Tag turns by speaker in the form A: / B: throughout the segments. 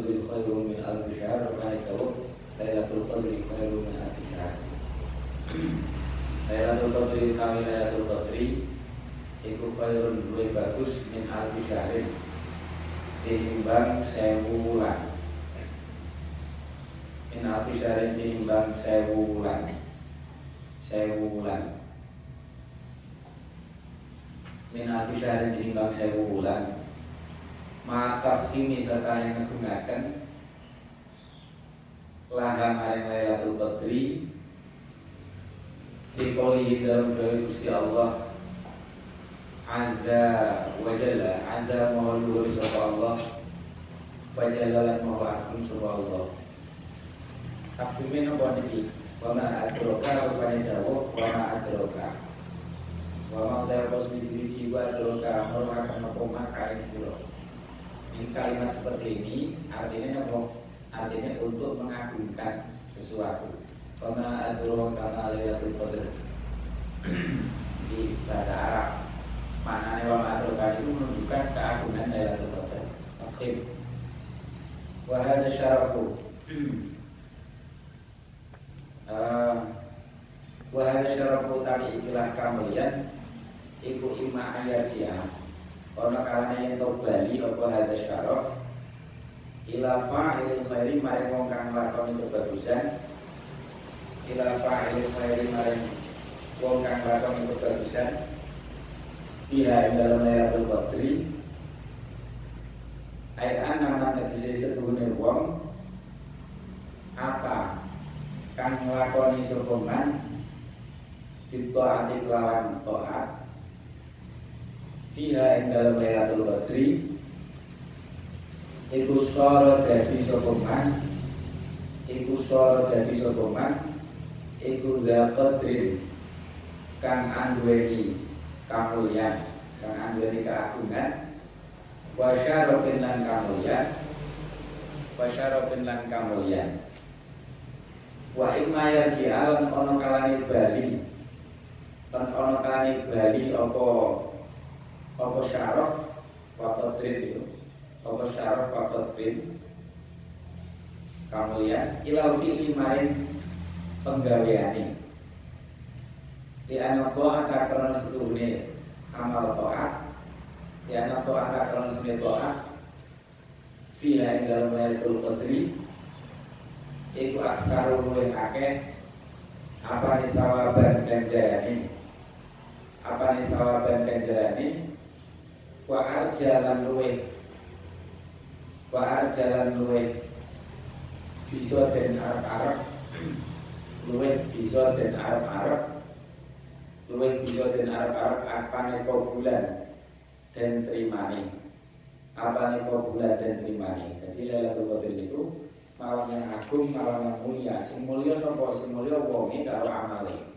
A: Qadri khairum min alfi syahr Baik kalau Lailatul Qadri khairum min alfi syahr. Lailatul Qadri kami Lailatul Qadri Iku khairun luwih bagus min alfi syahrin. Tinimbang sewu wulan Min alfi syahrin tinimbang sewu wulan Sewu wulan Min alfi syahrin Ma'ataf ini serta yang menggunakan Laha maring Lailatul Qadri Dikolihi dalam doa Gusti Allah. Azza wa Jalla. Azza wa luhur Allah. Wa Jalla lan maha agung sapa Allah. Afirmin apa niki? Wa ma adroka rupanya dawa Wa ma adroka Wa ma udaya pos biji-biji Wa adroka Merlakan apa maka siro Ini kalimat seperti ini Artinya apa? Artinya untuk mengagungkan sesuatu Wa ma adroka ma lilatul qadr Di bahasa Arab maknanya wa ma'adrokan itu menunjukkan keagungan Lailatul Qadar. Akhir. Wa hadza syarafu. Wa hadza syarafu tadi ikilah kemuliaan iku imma ayatiha. Ana kalane yen to bali apa hadza syaraf? Ila fa'ilil khairi maring wong kang lakoni kebagusan. Ila fa'ilil khairi maring wong kang lakoni kebagusan. Fiha dalam Lailatul Qadri. Ayat anak tegese setuhune wong. Apa kang nglakoni sapa man ditaati kelawan taat fiha ing dalam Lailatul Qadri iku sara dadi sapa man? Iku sara dadi sapa man? Iku qadrin kang anduweni kamulyan kang anduweni keagungan. Wa syarafin lan kamulyan wa syarafin lan kamulyan. Wa ikma yarji'al ono kalani bali. Lan ono kalani bali apa apa syaraf wa qadrin itu. Apa syaraf wa qadrin kamulyan ilal fi'li maring penggaweane. Di anak to'at karena setuhnya amal to'at di anak to'at karena setuhnya to'at fiha yang dalam Lailatul Qadri. Iku aksaru luwih akeh. Apa nih sawaban ganjarane apa nih sawaban ganjarane wa arjalan luwih. Wa arjalan luwih. Bisa dan arab-arab luwih bisa dan arab-arab luwih bisa den arep-arep apane bulan dan terimane apane bulan dan terimane jadi Lailatul Qadar itu malam yang agung malam yang mulia. Sing mulia sapa? Sing mulia wonge karo amale.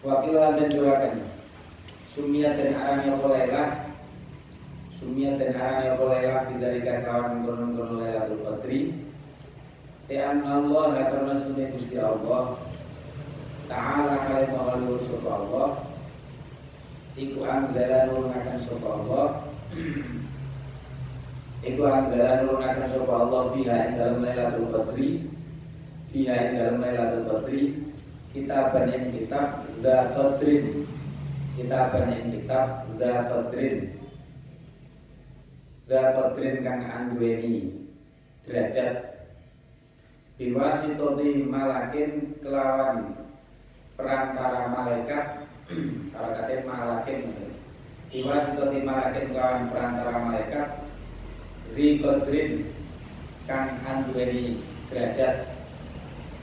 A: Wakil den duraken sumia den arani apa lailah sumia den arani apa lailah bidalika kawan kono-kono Lailatul Qadri Ta'an Allah karena sunnah Gusti Allah. Ta'ala kalian mahalur sopa Allah. Iku anzala nurunakan sopa Allah. Iku anzala nurunakan sopa Allah Fiha in dalam Lailatul Qadri Fiha in dalam Lailatul Qadri Kitaban yang kitab Da Qadrin Kitaban yang kitab Da Qadrin Da Qadrin kang anduweni. Derajat. Biwasitoti malakin kelawan perantara malaikat. Kalau katanya malakin. Iwasitati malakin kawan perantara malaikat. Rikodrin Kang anduweni derajat.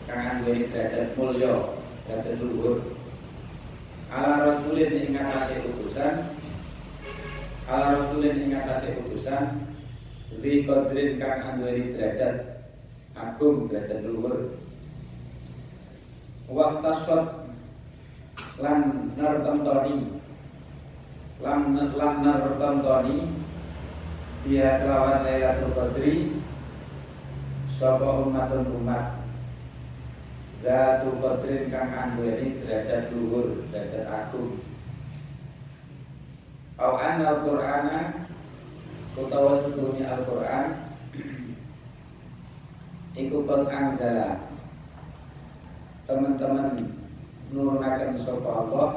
A: Kang anduweni derajat mulya Derajat luhur. Ala rasulin ing atase utusan Ala rasulin ing atase utusan Rikodrin kang anduweni derajat Agung derajat luhur. Waktasot Lan nartentoni Lan, nartentoni Dia kelawan Lailatul Qadri Sapa umatun umat Zatu Qadrin kang anduweni derajat luhur Derajat agung Au anna al-Qur'ana Utawa sedunia Al-Qur'an. Iku kon anzala. Teman-teman nurunakan sapa Allah?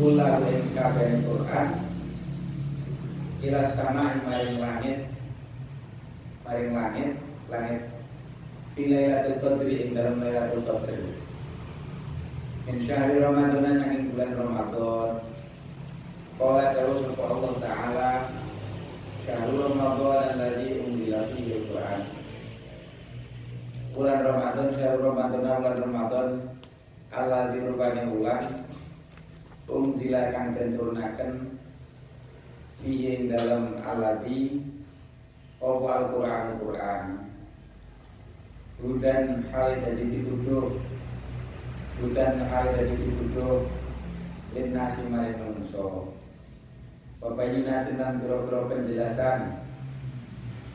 A: Kula ing sakabehing Quran ila sama maring langit. Maring langit langit. Fi lailatul qadri ing dalam lailatul qadri. Min syahri ramadhan saking bulan Ramadan Qala terus Allah Ta'ala Syahrul Ramadan alladzi unzila fihi al-Qur'an. Bulan Ramadan syahrul Ramadan bulan Ramadan Allah dirubahnya bulan Ungzila kang den turunaken fihi dalam aladi Opo Al-Quran Al-Quran. Hudan hal dari dituduh. Hudan hal dari dituduh. Linnasi maring menungso Babayina tentang biro-biro penjelasan.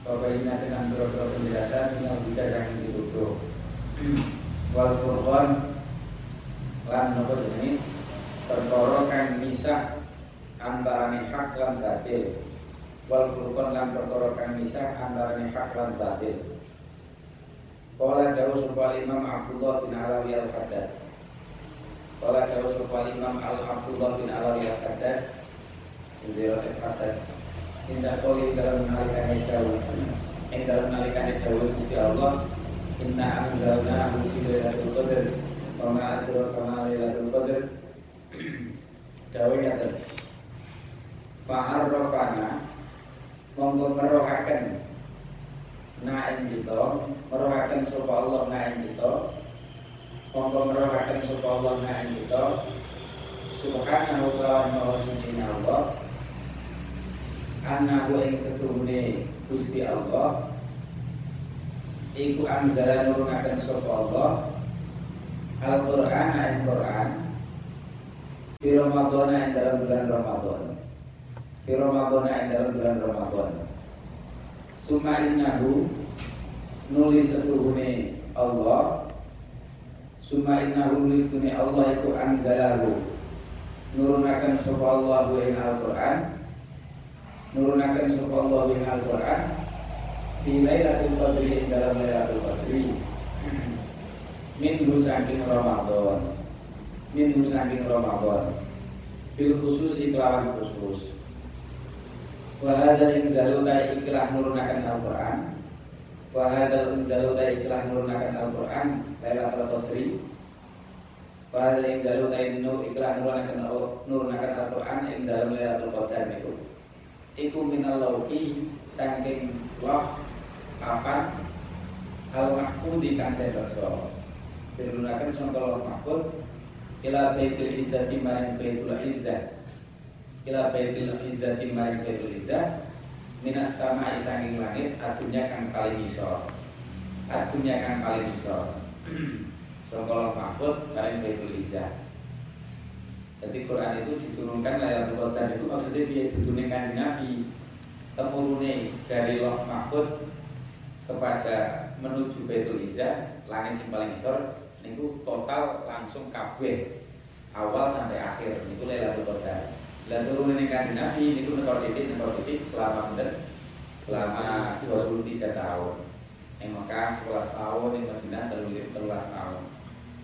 A: Babayina dengan biro-biro penjelasan Yang juga sangat dituduh. Wal Furqan Lan nopo ini Perkara kang misah Antarani hak lan batil. Wal lan perkara kang misah Antarani hak lan batil. Kala dawu supal Imam Abdullah bin Alawi al-Haddad. Kala dawu supal Imam Al-Abdullah bin Alawi al-Haddad Sendiri al-Haddad Indah koli dalam menalikannya jauh. Yang dalam menalikannya jauh Gusti Allah Inna anzalna Fi lailatul qadr Wa ma adraka ma lailatul qadr. Dawe kata Fa'arrafana Monggo merohaken Na'in kita Merohaken sopa Allah na'in kita. Monggo merohaken sopa Allah na'in kita. Subhanahu wa ta'ala Allah Anahu ing setuhune Gusti Allah Iku anzala nurunaken sapa Allah Al-Qur'an ayat Qur'an Di Ramadan ayat dalam bulan Ramadan. Di Ramadan ayat dalam bulan Ramadan. Suma innahu Nulis setuhune Allah Suma innahu nulis setuhune Allah Iku anzalahu. Nurunakan sapa Allah ing Al-Qur'an Nurunakan sapa Allah ing Al-Qur'an Fi lailatul qadri dalam lailatul qadri. Minggu saking Ramadan. Minggu saking Ramadan. Bil khusus iklawan khusus. Wahadal inzalu ta ikhlah nurunakan Al-Quran. Wahadal inzalu ta ikhlah nurunakan Al-Quran Lailatul Qadri. Wahadal inzalu ta inu ikhlah nurunakan Al-Quran Ing dalam Lailatul Qadar itu Iku minallauhi saking loh Kapan Al-Mahfudi kan terdoso Dirunakan sangka mahfud Ila baitul izzati maring baitul izzat Ila baitul izzati maring baitul izzat Minas sama isanging langit Atunya kang paling isor Atunya kang paling isor Sangka mahfud maring baitul izzat Jadi Quran itu diturunkan Laylatul Qadar itu maksudnya dia diturunkan Nabi Temurune dari loh mahfud kepada menuju Baitul Izzah langit sing paling isor niku total langsung kabeh awal sampai akhir niku Lailatul Qadar. Lan turune kanjeng Nabi niku nekor titik nekor titik selama bener selama 23 tahun. Yang Mekah 11 tahun, yang Madinah 13 tahun.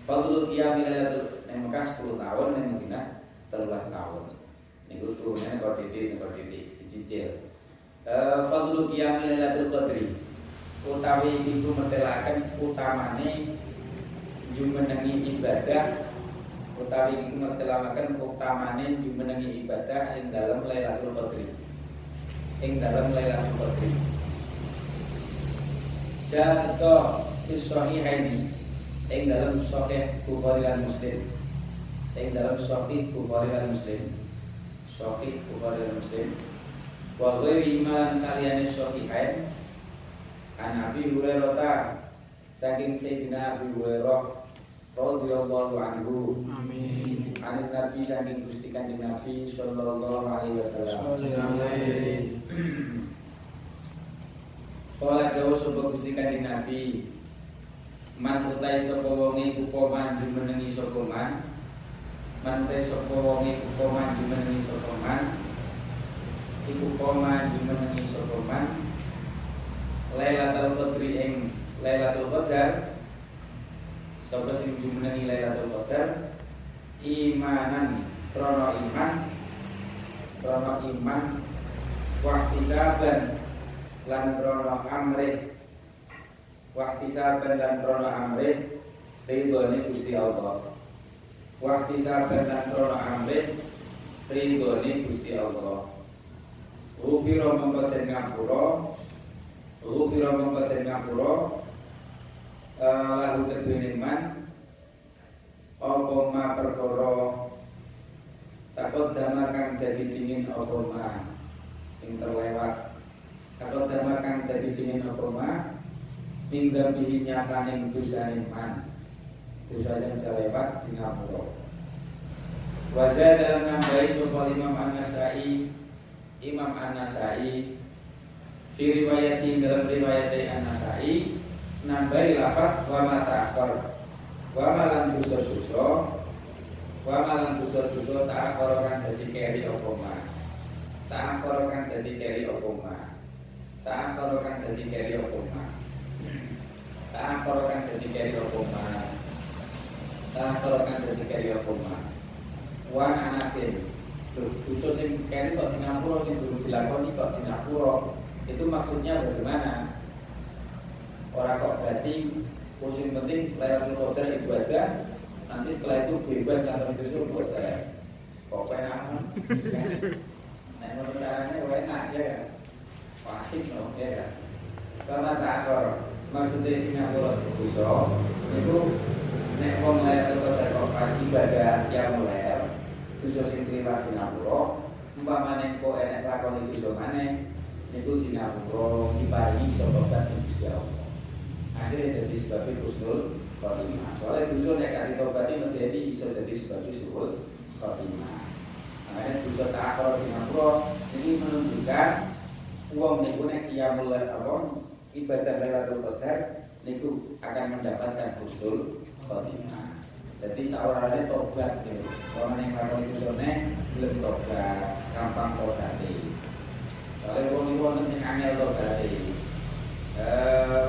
A: Fadlul qiyam Lailatul yang Mekah 10 tahun, yang Madinah 13 tahun. Niku turunnya nekor titik nekor titik dicicil. Uh, Fadlul qiyam Lailatul Qadri utawi iku metelaken utamane jumenengi ibadah utawi iku mertelamaken utamane jumenengi ibadah ing dalam Lailatul Qadri ing dalam Lailatul Qadri Jatuh fi haini ing dalam sahih Bukhari dan Muslim ing dalam sahih Bukhari dan Muslim sahih Bukhari dan Muslim wa ghairi iman saliyane sahihain an Abi Hurairah saking Sayyidina Abi Hurairah radhiyallahu anhu. Amin. Anin Nabi saking Gusti Kanjeng Nabi sallallahu alaihi wasallam. Kala dawuh sapa Gusti Kanjeng Nabi Man utai sapa wonge upa man jumenengi sapa man Man utai sapa wonge upa man jumenengi sapa man? Iku man jumenengi sapa man? Lailatul Qadri ing Lailatul Qadar. Sapa sing jumenengi Lailatul Qadar? Imanan krono iman. Krono iman. Wahtisaban lan krono amrih. Wahtisaban lan krono amrih. Ridhone Gusti Allah wahtisaban lan krono amrih ridhone Gusti Allah. Rufiro mongko den ngapura Rufiro mongko den ngapura Eh, lahu kedune man apa ma perkara takut dama kang dadi dingin apa ma? Sing terlewat. Takut dama kang dadi dingin apa ma? Hingga bihi nyataning dosane man dosa sing terlewat di ngapura Wazah dalam nambahi sopa Imam An-Nasai Imam An-Nasai Fi riwayati dalam riwayat An-Nasai nambahi lafaz wa ma ta'akhir wa ma lam dosa-dosa wa ma lam dosa-dosa ta'akhir kan dadi keri apa ma? Ta'akhir kan dadi keri apa ma? Ta'akhir kan dadi keri apa ma? Ta'akhir kan dadi keri apa ma ta'akhir kan dadi keri apa ma wa anasin Loh, dosa sing kok di ngapura sing dulu dilakoni kok di ngapura itu maksudnya bagaimana orang kok berarti Pusing penting Lailatul Qadar ibadah Nanti setelah itu bebas itu buat tes Kok enak Nah menurut caranya enak ya Pasif loh ya kan Karena takor Maksudnya Singapura bisa Itu Nek wong Qadar kok ibadah yang mulai Dosa sing kliwat Singapura Umpamane kok enak lakon itu mana Itu Singapura diparingi sebab dan Gusti Allah. Akhirnya jadi sebabnya husnul khotimah. Soalnya dosa nek kali tobati menjadi bisa jadi sebabnya husnul khotimah. Makanya dosa ta'akhir di ngapura ini menunjukkan uang niku nek qiyamul apa ibadah Lailatul Qadar niku akan mendapatkan husnul khotimah jadi seorang tobat gitu orang yang ngakon itu sone belum tobat gampang tobat. Soalnya wong iku wonten sing tobat.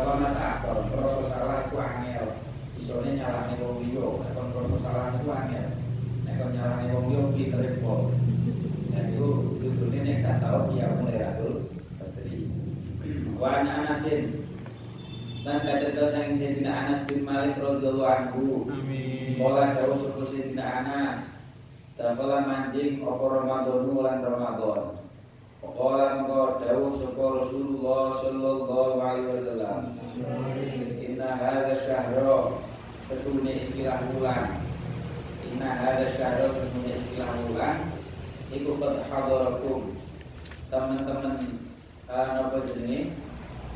A: Wana takon, kroso salah itu angel. Isone nyalahnya wong liya, nek kroso salah itu angel. Nek nyalahnya wong liya pinter pol Dan itu dudune nek gak tau dia mulai radul Betri Wan Anasin dan kata sang Sayyidina Anas bin Malik radhiyallahu anhu. Amin. Kala dawuh sapa Sayyidina Anas, "Dafalan mancing apa Ramadan lan Ramadan." Qala maka dawuh sapa Rasulullah sallallahu alaihi wasallam. Inna hadza syahra setune ikilah bulan. Inna hadza syahra setune ikilah bulan iku qad hadarakum. Teman-teman uh, napa jenenge?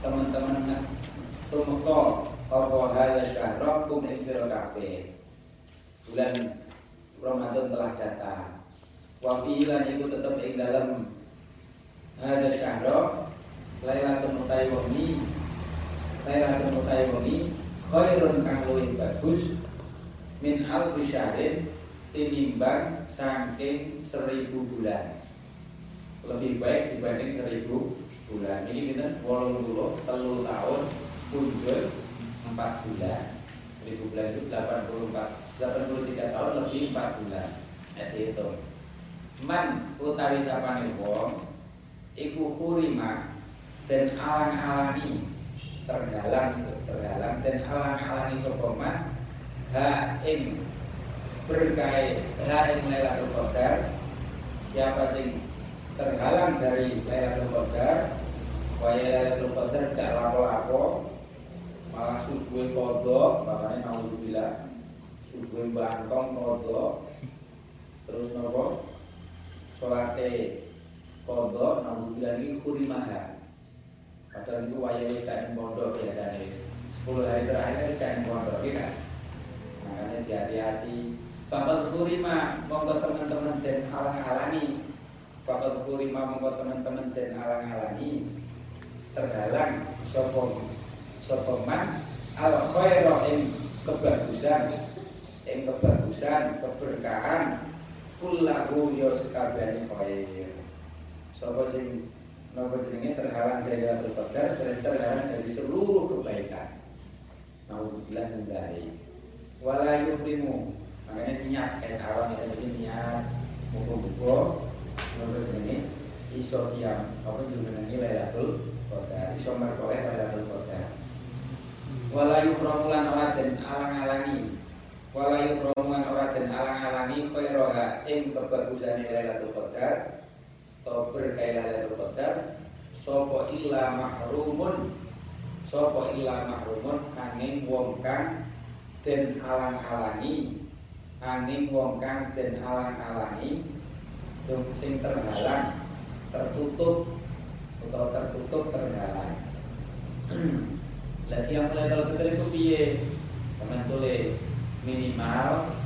A: Teman-teman tumeka apa hadza syahra kum ing sira. Bulan Ramadan telah datang. Wa fi'lan iku tetep ing dalam Hada syahro Lailatul Mutaiwami Lailatul Mutaiwami Khairun kang luwih bagus Min alfi syahrin Tinimbang saking seribu bulan. Lebih baik dibanding seribu bulan. Ini kita wolong dulu telur tahun Punjul empat bulan. Seribu bulan itu 84 83 tahun lebih empat bulan. Itu itu Man utawi sapane wong iku hurima dan alang-alangi. Terhalang terhalang dan alang-alangi sokoman ha ing berkait hari Lailatul siapa sing terhalang dari Lailatul Qadar waya Lailatul Qadar gak lapo-lapo malah subuh kodok makanya naudzubillah subuh bangkong kodok terus nopo solate kodok naudzubillah ini kurimaha padahal itu waya wis kan pondok biasanya 10 hari terakhir kan pondok ya kan? Makanya hati-hati Fakat kurima mongko teman-teman dan alang-alangi. Fakat kurima mongko teman-teman dan alang-alangi. Terhalang sopong Sopoman al khaira ing kebagusan ing kebagusan keberkahan kullahu yo sekabehane khair. Sapa sing napa jenenge? Terhalang dari Lailatul Qadar dan terhalang dari seluruh kebaikan. Nauzubillah min dzalik. Wala yuhrimu makanya niat kayak awal kita jadi niat muka-muka menurut ini iso yang apa jenenge? Lailatul Qadar. Iso merkoleh Lailatul Qadar wala yukramulan ora den alang-alangi. Wala yukramulan ora den alang-alangi khairaha ing kebagusane Lailatul Qadar atau berkait Lailatul Qadar sapa illa mahrumun sapa illa mahrumun angin wong kang den alang-alangi angin wong kang den alang-alangi sing terhalang tertutup atau tertutup terhalang lagi yang mulai kalau kita itu piye? Sama tulis minimal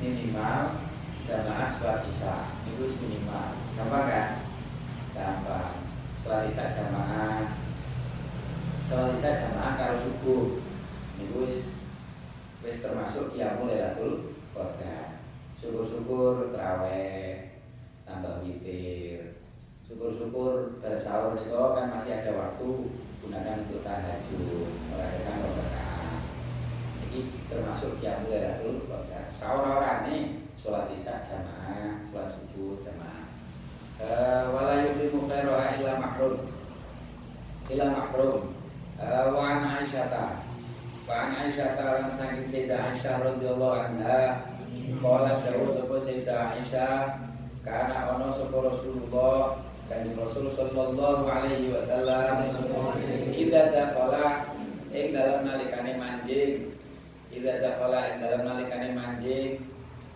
A: minimal jamaah sholat isya itu minimal. Gampang kan? Gampang. Sholat isya jamaah. Sholat isya jamaah kalau subuh itu wis termasuk kiamul lailatul Qadar. Syukur-syukur terawih, tambah witir. Syukur-syukur bersahur itu kan masih ada waktu gunakan untuk tahajud, merayakan rakaat. Ini termasuk qiyamul lailatul qadar. Sahur-sahurane sholat isya jamaah, sholat subuh jamaah. Uh, wala yuqimu khairaha illa mahrum illa mahrum uh, wa an aisyata wa an aisyata lan saking sayyidah aisyah radhiyallahu anha qala dawu sapa sayyidah aisyah kana ono sapa rasulullah kanjeng rasul sallallahu alaihi wasallam idza dakhala ing dalam nalikane manjing. Idza dakhala ing dalam nalikane manjing.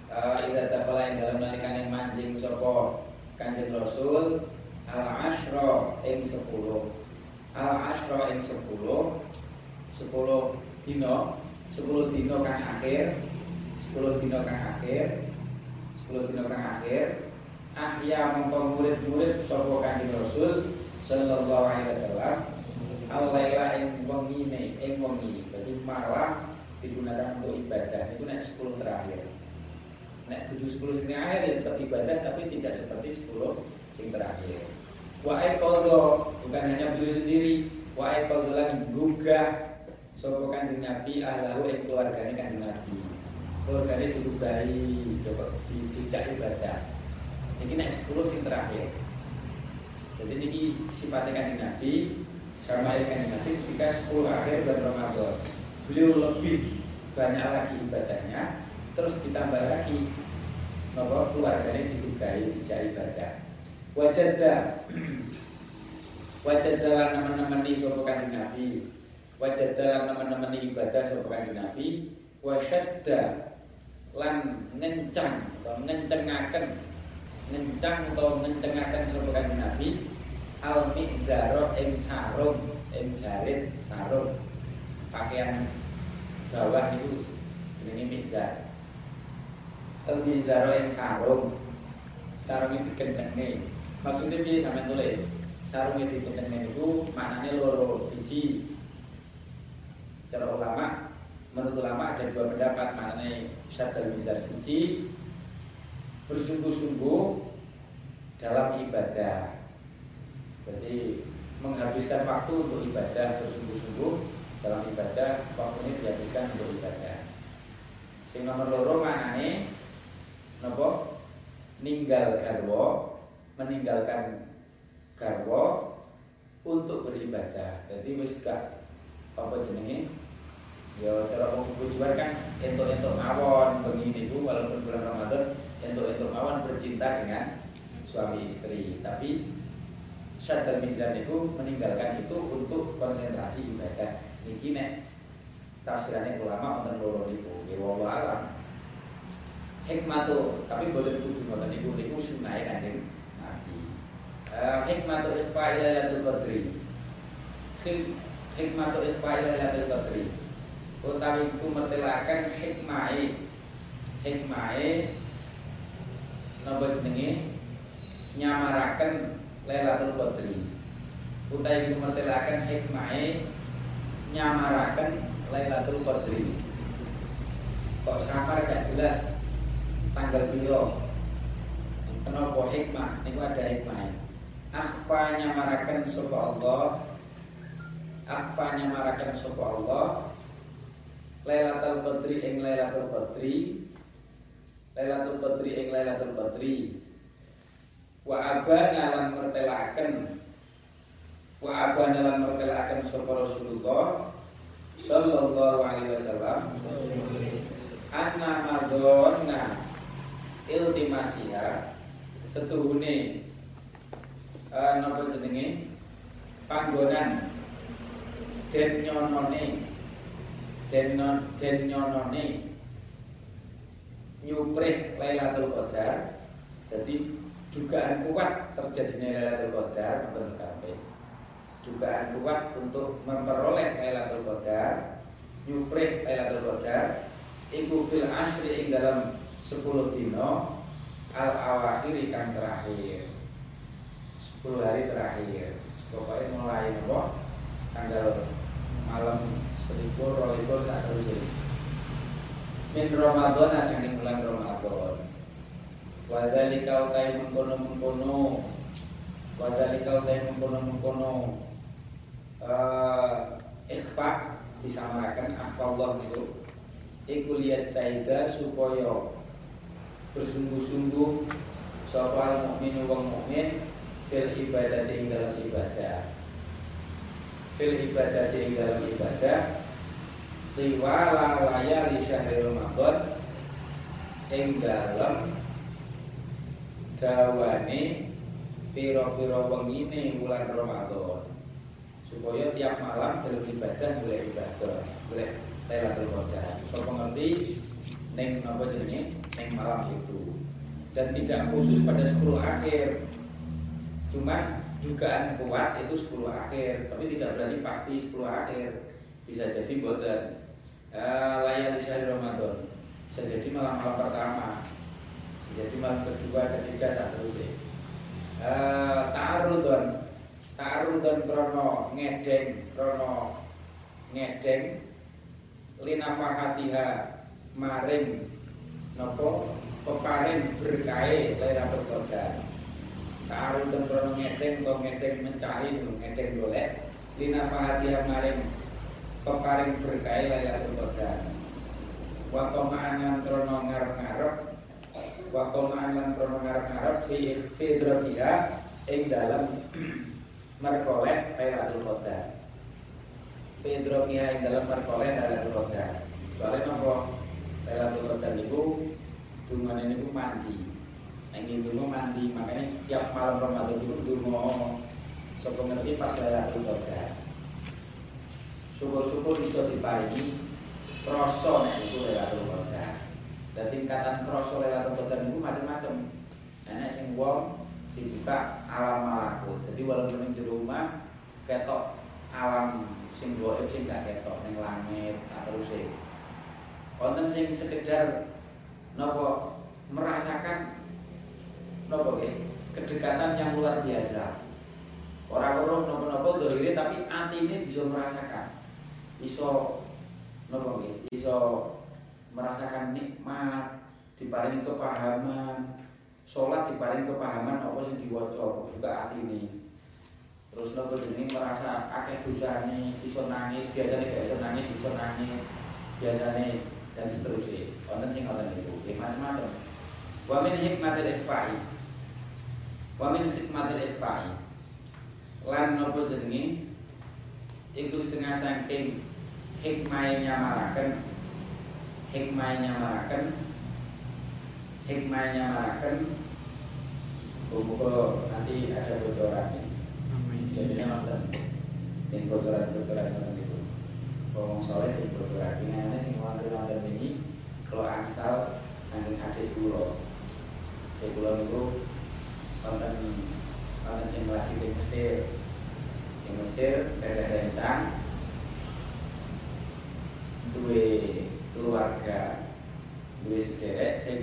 A: Uh, idza dakhala ing dalam nalikane manjing sapa? Kanjeng Rasul al ashra ing 10 al ashra ing 10 10 dina 10 dina kang akhir. 10 dina kang akhir. 10 dina kang akhir. Ahya mongko murid-murid sapa Kanjeng Rasul sallallahu alaihi wasallam al-laila ing wengi ing jadi malam digunakan untuk ibadah itu naik 10 terakhir Nek tujuh sepuluh sing akhir ya tetap ibadah tapi tidak seperti sepuluh sing terakhir. Wahai kodo bukan hanya beliau sendiri, wahai kodo lan gugah sopo kanjeng Nabi ahlahu ing keluargane kanjeng Nabi. Keluargane dirugahi, di dijak ibadah. Ini naik sepuluh sing terakhir. Jadi ini sifatnya kanjeng Nabi kanjeng Nabi ketika sepuluh akhir bulan Ramadan. Beliau lebih banyak lagi ibadahnya terus ditambah lagi bahwa keluarganya ditugai dijak ibadah. Wajada wajada teman-teman di sopo kanjeng nabi. Wajada teman-teman ibadah sopo kanjeng nabi. Wasyadda lan ngencang atau ngencengaken. Ngencang atau ngencengaken sopo kanjeng nabi al mizaro ing sarung ing jarit sarung pakaian bawah itu jenenge mizar. Al-Mizaro yang sarung Sarung itu kencengnya Maksudnya dia sampai tulis? Sarung itu kencengnya itu maknanya loro siji. Cara ulama Menurut ulama ada dua pendapat Maknanya syadal mizar siji Bersungguh-sungguh Dalam ibadah Jadi Menghabiskan waktu untuk ibadah Bersungguh-sungguh Dalam ibadah Waktunya dihabiskan untuk ibadah. Sing nomor loro maknanya nopo? Ninggal garwo meninggalkan garwo untuk beribadah. Jadi wis gak apa jenenge? Ya cara mau tujuan kan entuk-entuk mawon begini bu walaupun bulan Ramadan entuk-entuk mawon bercinta dengan suami istri. Tapi Syadar Mizan itu meninggalkan itu untuk konsentrasi ibadah. Niki nek tafsirannya ulama untuk loro niku. Ya wallahu alam. Hikmatu, tapi boleh kudu ngoten niku niku sunah Kanjeng Nabi. Uh, hikmatu isfa lailatul qadri. Hikmatu isfa lailatul qadri utawi ku mertelaken hikmahe hikmahe napa jenenge nyamaraken Lailatul Qadri. Utawi ku mertelaken hikmahe nyamaraken Lailatul Qadri. Kok samar gak jelas tanggal piro? Kenapa hikmah? Niku ada hikmah akhfa nyamaraken sapa Allah? Akhfa nyamaraken sapa Allah? Lailatul Qadri ing Lailatul Qadri. Lailatul Qadri ing Lailatul Qadri wa abana lan mertelaken. Wa abana lan mertelaken sapa Rasulullah sallallahu alaihi wasallam. Anna madonna iltimasiha setuhune uh, napa jenenge? Panggonan. Den nyonone. Den den nyonone. Nyuprih Lailatul Qadar. Jadi dugaan kuat terjadinya Lailatul Qadar untuk kabeh dugaan kuat untuk memperoleh Lailatul Qadar nyuprih Lailatul Qadar iku fil asri ing dalam 10 dino al awakhir ikan terakhir. 10 hari terakhir. Pokoknya mulai nopo? Tanggal malam Seribu rolikur saat terus Min Ramadan asing bulan Ramadan Wadhalika utai mengkono mengkono Wadhalika utai mengkono mengkono uh, Ikhfa disamarakan Allah itu. Iku liyastaida supaya bersungguh-sungguh soal mukmin wong mukmin fil ibadah ing dalam ibadah. Fil ibadah ing dalam ibadah tiwala layali syahri Ramadan ing dalam dawane piro-piro wengine bulan Ramadan supaya tiap malam dalam ibadah boleh ibadah boleh Lailatul Qadar. So pengerti neng apa jenenge? Neng malam itu. Dan tidak khusus pada 10 akhir. Cuma dugaan kuat itu 10 akhir tapi tidak berarti pasti 10 akhir. Bisa jadi boten uh, layar di Ramadan. Bisa jadi malam-malam pertama jadi malam kedua ketiga terus uh, ta'arudon ta'arudon krono ngedeng krono ngedeng. Linafahatiha maring nopo? Peparing berkae Lailatul Qadar ta'arudon krono ngedeng atau ngedeng mencari ngedeng golek. Linafahatiha maring peparing berkah Lailatul Qadar. Wa qama'an lan krono ngarep-ngarep wa qama'an lan krono ngarep-ngarep fi ing dalam merkoleh Lailatul Qadar. Fi ing dalam merkoleh Lailatul Qadar. Soalnya nopo Lailatul Qadar niku ini niku mandi. Yang itu mandi, makanya tiap malam Ramadan itu dungo sapa ngerti pas Lailatul Qadar syukur-syukur bisa diparingi kroso nek iku Lailatul. Dan tingkatan kroso Lailatul Qadar itu macam-macam. Nek sing wong dibuka alam malakut. Jadi walaupun di rumah ketok alam sing goib sing gak ketok ning langit atau sing wonten sing sekedar nopo merasakan nopo nggih kedekatan yang luar biasa. Orang orang nopo-nopo dohire tapi hati ini bisa merasakan iso nopo iso merasakan nikmat diparingi kepahaman. Sholat diparingi kepahaman apa sing diwaca buka hati ini? Terus nopo jeneng merasa akeh dosane iso nangis biasanya gak iso nangis iso nangis biasanya dan seterusnya. Wonten sing ngoten niku nggih macam-macam. Wa min hikmatil isfa'i. Wa min hikmatil isfa'i. Lan nopo jenenge iku setengah saking hikmahnya nyamaraken hikmahnya nyamaraken hikmahnya nyamaraken Buku nanti ada bocoran. Jadi nonton sing bocoran-bocoran nonton itu. Ngomong soleh sing bocoran. Ini sing nonton ini kalau angsal saking adik kulo. Adik kulo itu nonton nonton sing lagi di Mesir. Di Mesir daerah rencang dua keluarga dua sederek sing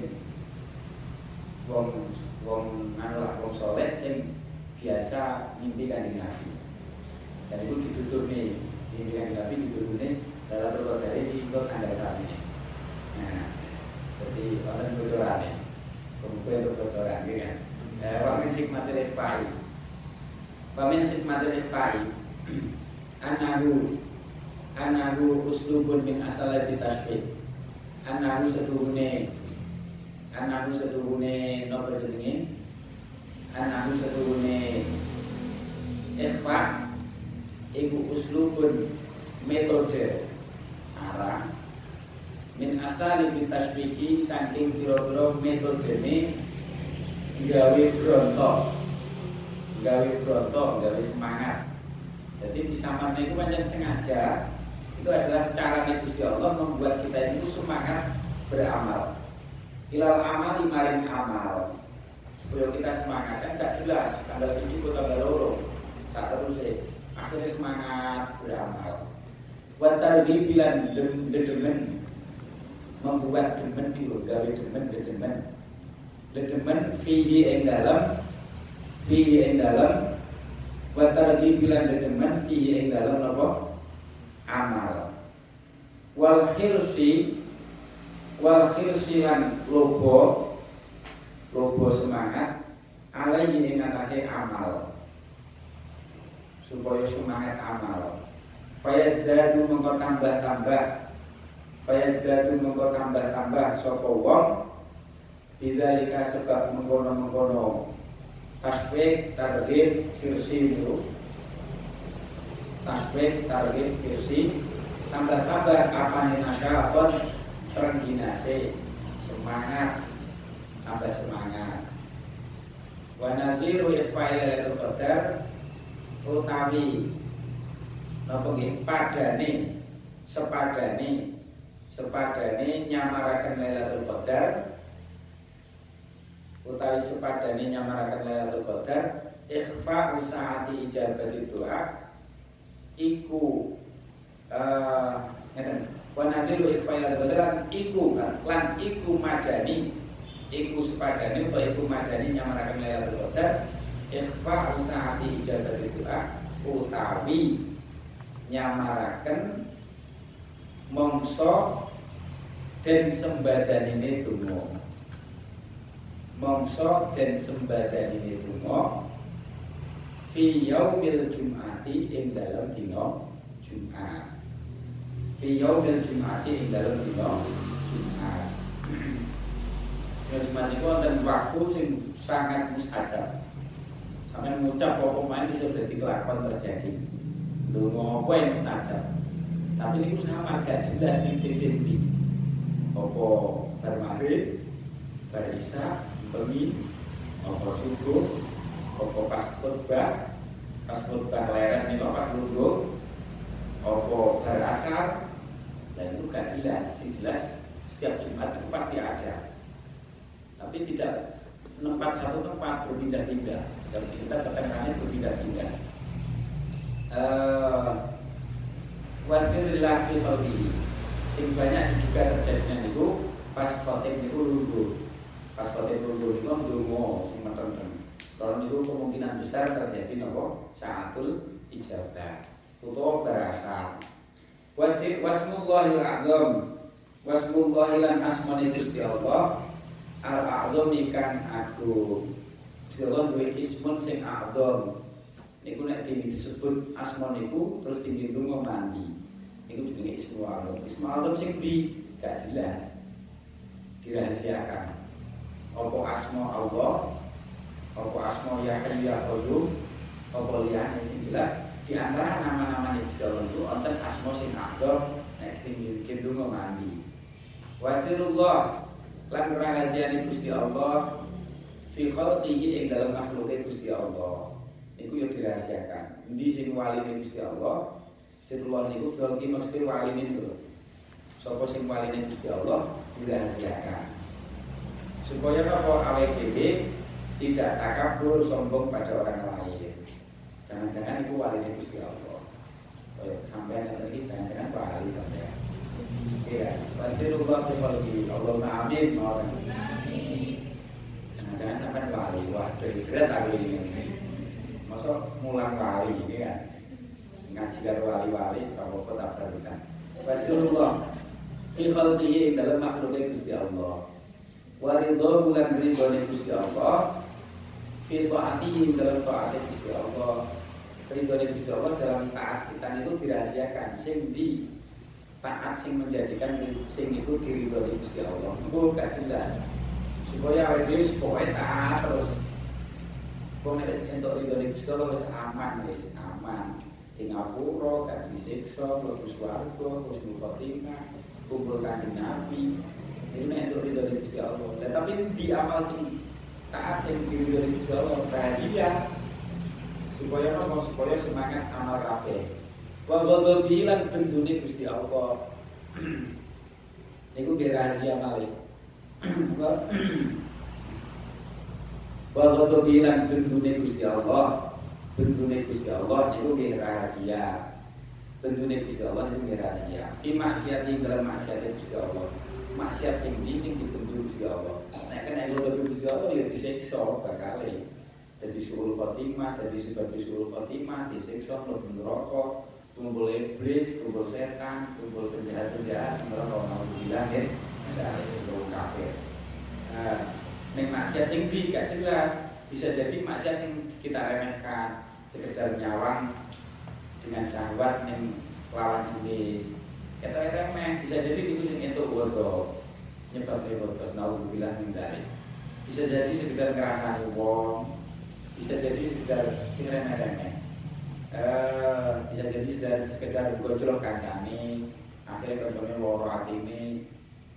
A: wong wong anu lah wong soleh sing biasa mimpi kanjeng Nabi. Dan itu ditutup nih mimpi kanjeng Nabi ditutup nih dalam berbuat dari ikut anda kami. Nah, jadi orang bocoran nih, kemudian untuk bocoran gitu kan. Eh, wamin hikmat ikhfai Wamin hikmat ikhfai Anahu Anahu uslubun min asalati tasbih Anahu setuhune anahu setuhune nopo jenenge? Anahu setuhune ikhfa iku uslubun metode cara min asali bitasbiki saking pira-pira metodene gawe bronto. Gawe bronto gawe semangat. Jadi di samarnya itu banyak sengaja itu adalah cara Gusti Allah membuat kita itu semangat beramal. Ilal amal maring amal. Supaya kita semangat. Kan gak jelas tanggal tujuh atau tanggal loro. Saat terus ya akhirnya semangat beramal. Watar bilan demen membuat demen itu gawe demen demen demen fihi ing dalam fihi ing dalam. Watar bilan demen fihi ing dalam amal. Wal hirsi wal khirsilan logo logo semangat alaihi ing atase amal. Supaya semangat amal. Fayazdadu mengko tambah-tambah. Fayazdadu mengko tambah-tambah sapa wong. Bidzalika sebab mengkono-mengkono tasbih targhib khirsi itu tasbih targhib khirsi tambah-tambah kapane nasyapon terginase semangat. Tambah semangat. Wa nadhiru isfail qadar. Utawi napa nggih? Padane sepadane sepadane nyamaraken Lailatul Qadar. Utawi sepadane nyamaraken Lailatul Qadar. Ikhfa usaati ijabati doa iku uh, ngeten. Wa nadiru ikfailat badalan iku lan iku madani. Iku sepadane utawa iku madani nyamaraken Lailatul Qadar. Ikhfa usaati ijabah doa utawi nyamaraken mongso dan sembadan ini dungo mongso dan sembadan ini dungo fi yaumil jum'ati ing dalam dino Jumat fi yaumil jum'ati ing dalem dina Jumat. Dina Jumat itu wonten waktu sing sangat mustajab. Sampai mengucap apa main bisa jadi kelakon terjadi. Lu apa yang mustajab. Tapi ini sama gak jelas ning sisi ndi. Apa bermaghrib, berisa, bengi, apa subuh, apa pas pas khutbah leren nih pas lungguh, apa berasar, dan itu gak jelas, sih jelas setiap Jumat itu pasti ada. Tapi tidak tempat satu tempat berpindah-pindah. Dan kita keterangannya berpindah-pindah. Uh, Wasirillah fi Sing banyak juga terjadinya itu pas khotib itu lungguh. Pas khotib lungguh itu ndonga sing meteng Kalau itu kemungkinan besar terjadi nopo? Saatul ijabah. Utawa berasal wasmullahil a'zam wasmullahil asmani Gusti Allah. Al a'zam ikan aku Gusti Allah duwe ismun sing a'zam. Niku nek disebut asma niku terus dihitung mandi. Niku jenenge ismu Allah ismu Allah sing di gak jelas. Dirahasiakan. Apa asma Allah apa asma ya ya qayyum? Apa liyane sing jelas? Di antara nama-nama Nabi Sallallahu itu wonten asma sing a'dham tinggi gitu mandi. Wasirullah lan rahasiane Gusti Allah fi khalqihi ing dalam makhluknya Gusti Allah. Niku yo dirahasiakan. Endi sing waline Gusti Allah? Sirullah niku fi mesti waline itu sapa sing waline Gusti Allah? Dirahasiakan. Supaya apa? Awake dhewe tidak takabur sombong pada orang lain jangan-jangan itu waline Gusti Allah sampai nanti jangan-jangan wali sampai Iya, Rasulullah fi Allahumma amin mawon. Jangan-jangan sampai wali, wah dari berat aku ini. Masa mulang wali ini kan. Ngaji karo wali-wali apa tak perlukan. Rasulullah fi khalqihi dalam makhluknya Gusti Allah. Waridho bulan ridhonya Gusti Allah. Fi ta'atihi dalam ta'atnya Gusti Allah. Ridhonya Gusti Allah dalam taat kita itu dirahasiakan. Sing di taat sing menjadikan sing itu diri dari Gusti Allah. Itu gak jelas. Supaya dhewe pokoke taat terus. Kok nek wis entuk ridho Gusti Allah wis aman wis aman. Di ngapura, gak disiksa, mlebu swarga, husnul khotimah, kumpul kanjeng Nabi. Itu nek entuk ridho Gusti Allah. Lah tapi di amal sing taat sing diri dari Allah rahasia supaya apa? Supaya semangat amal kabeh. Wa ghadabi lan bendune Gusti Allah. Niku ge rahasia malih wa ghadabi lan bendune Gusti Allah. Bendune Gusti Allah niku ge rahasia bendune Gusti Allah niku ge rahasia fi maksiati dalam maksiat Gusti Allah maksiat sing di sing dibendu Gusti Allah nek kena ghadabi Gusti Allah ya disiksa bakale jadi suul khotimah jadi sebab suul khotimah disiksa mlebu neraka kumpul iblis, kumpul setan, kumpul penjahat-penjahat, mau bilang ya, dari itu kafir. Nah, neng maksiat sing di gak jelas, bisa jadi maksiat sing kita remehkan, sekedar nyawang dengan sahabat neng lawan jenis. Kita remeh, bisa jadi itu sing itu bodoh, nyebabnya bodoh, naudzubillah min dari. Bisa jadi sekedar ngerasani wong, bisa jadi sekedar sing remeh-remeh. Eh, bisa jadi dari sekedar gojol kancane akhirnya kancane loro ini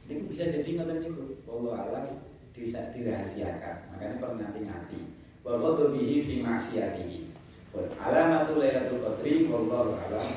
A: itu bisa jadi ngoten niku. Allah alam bisa dirahasiakan. Makanya perlu nanti-nanti bahwa tuh bihi fi maksiatihi Alamatul Lailatul Qadri wallahu alam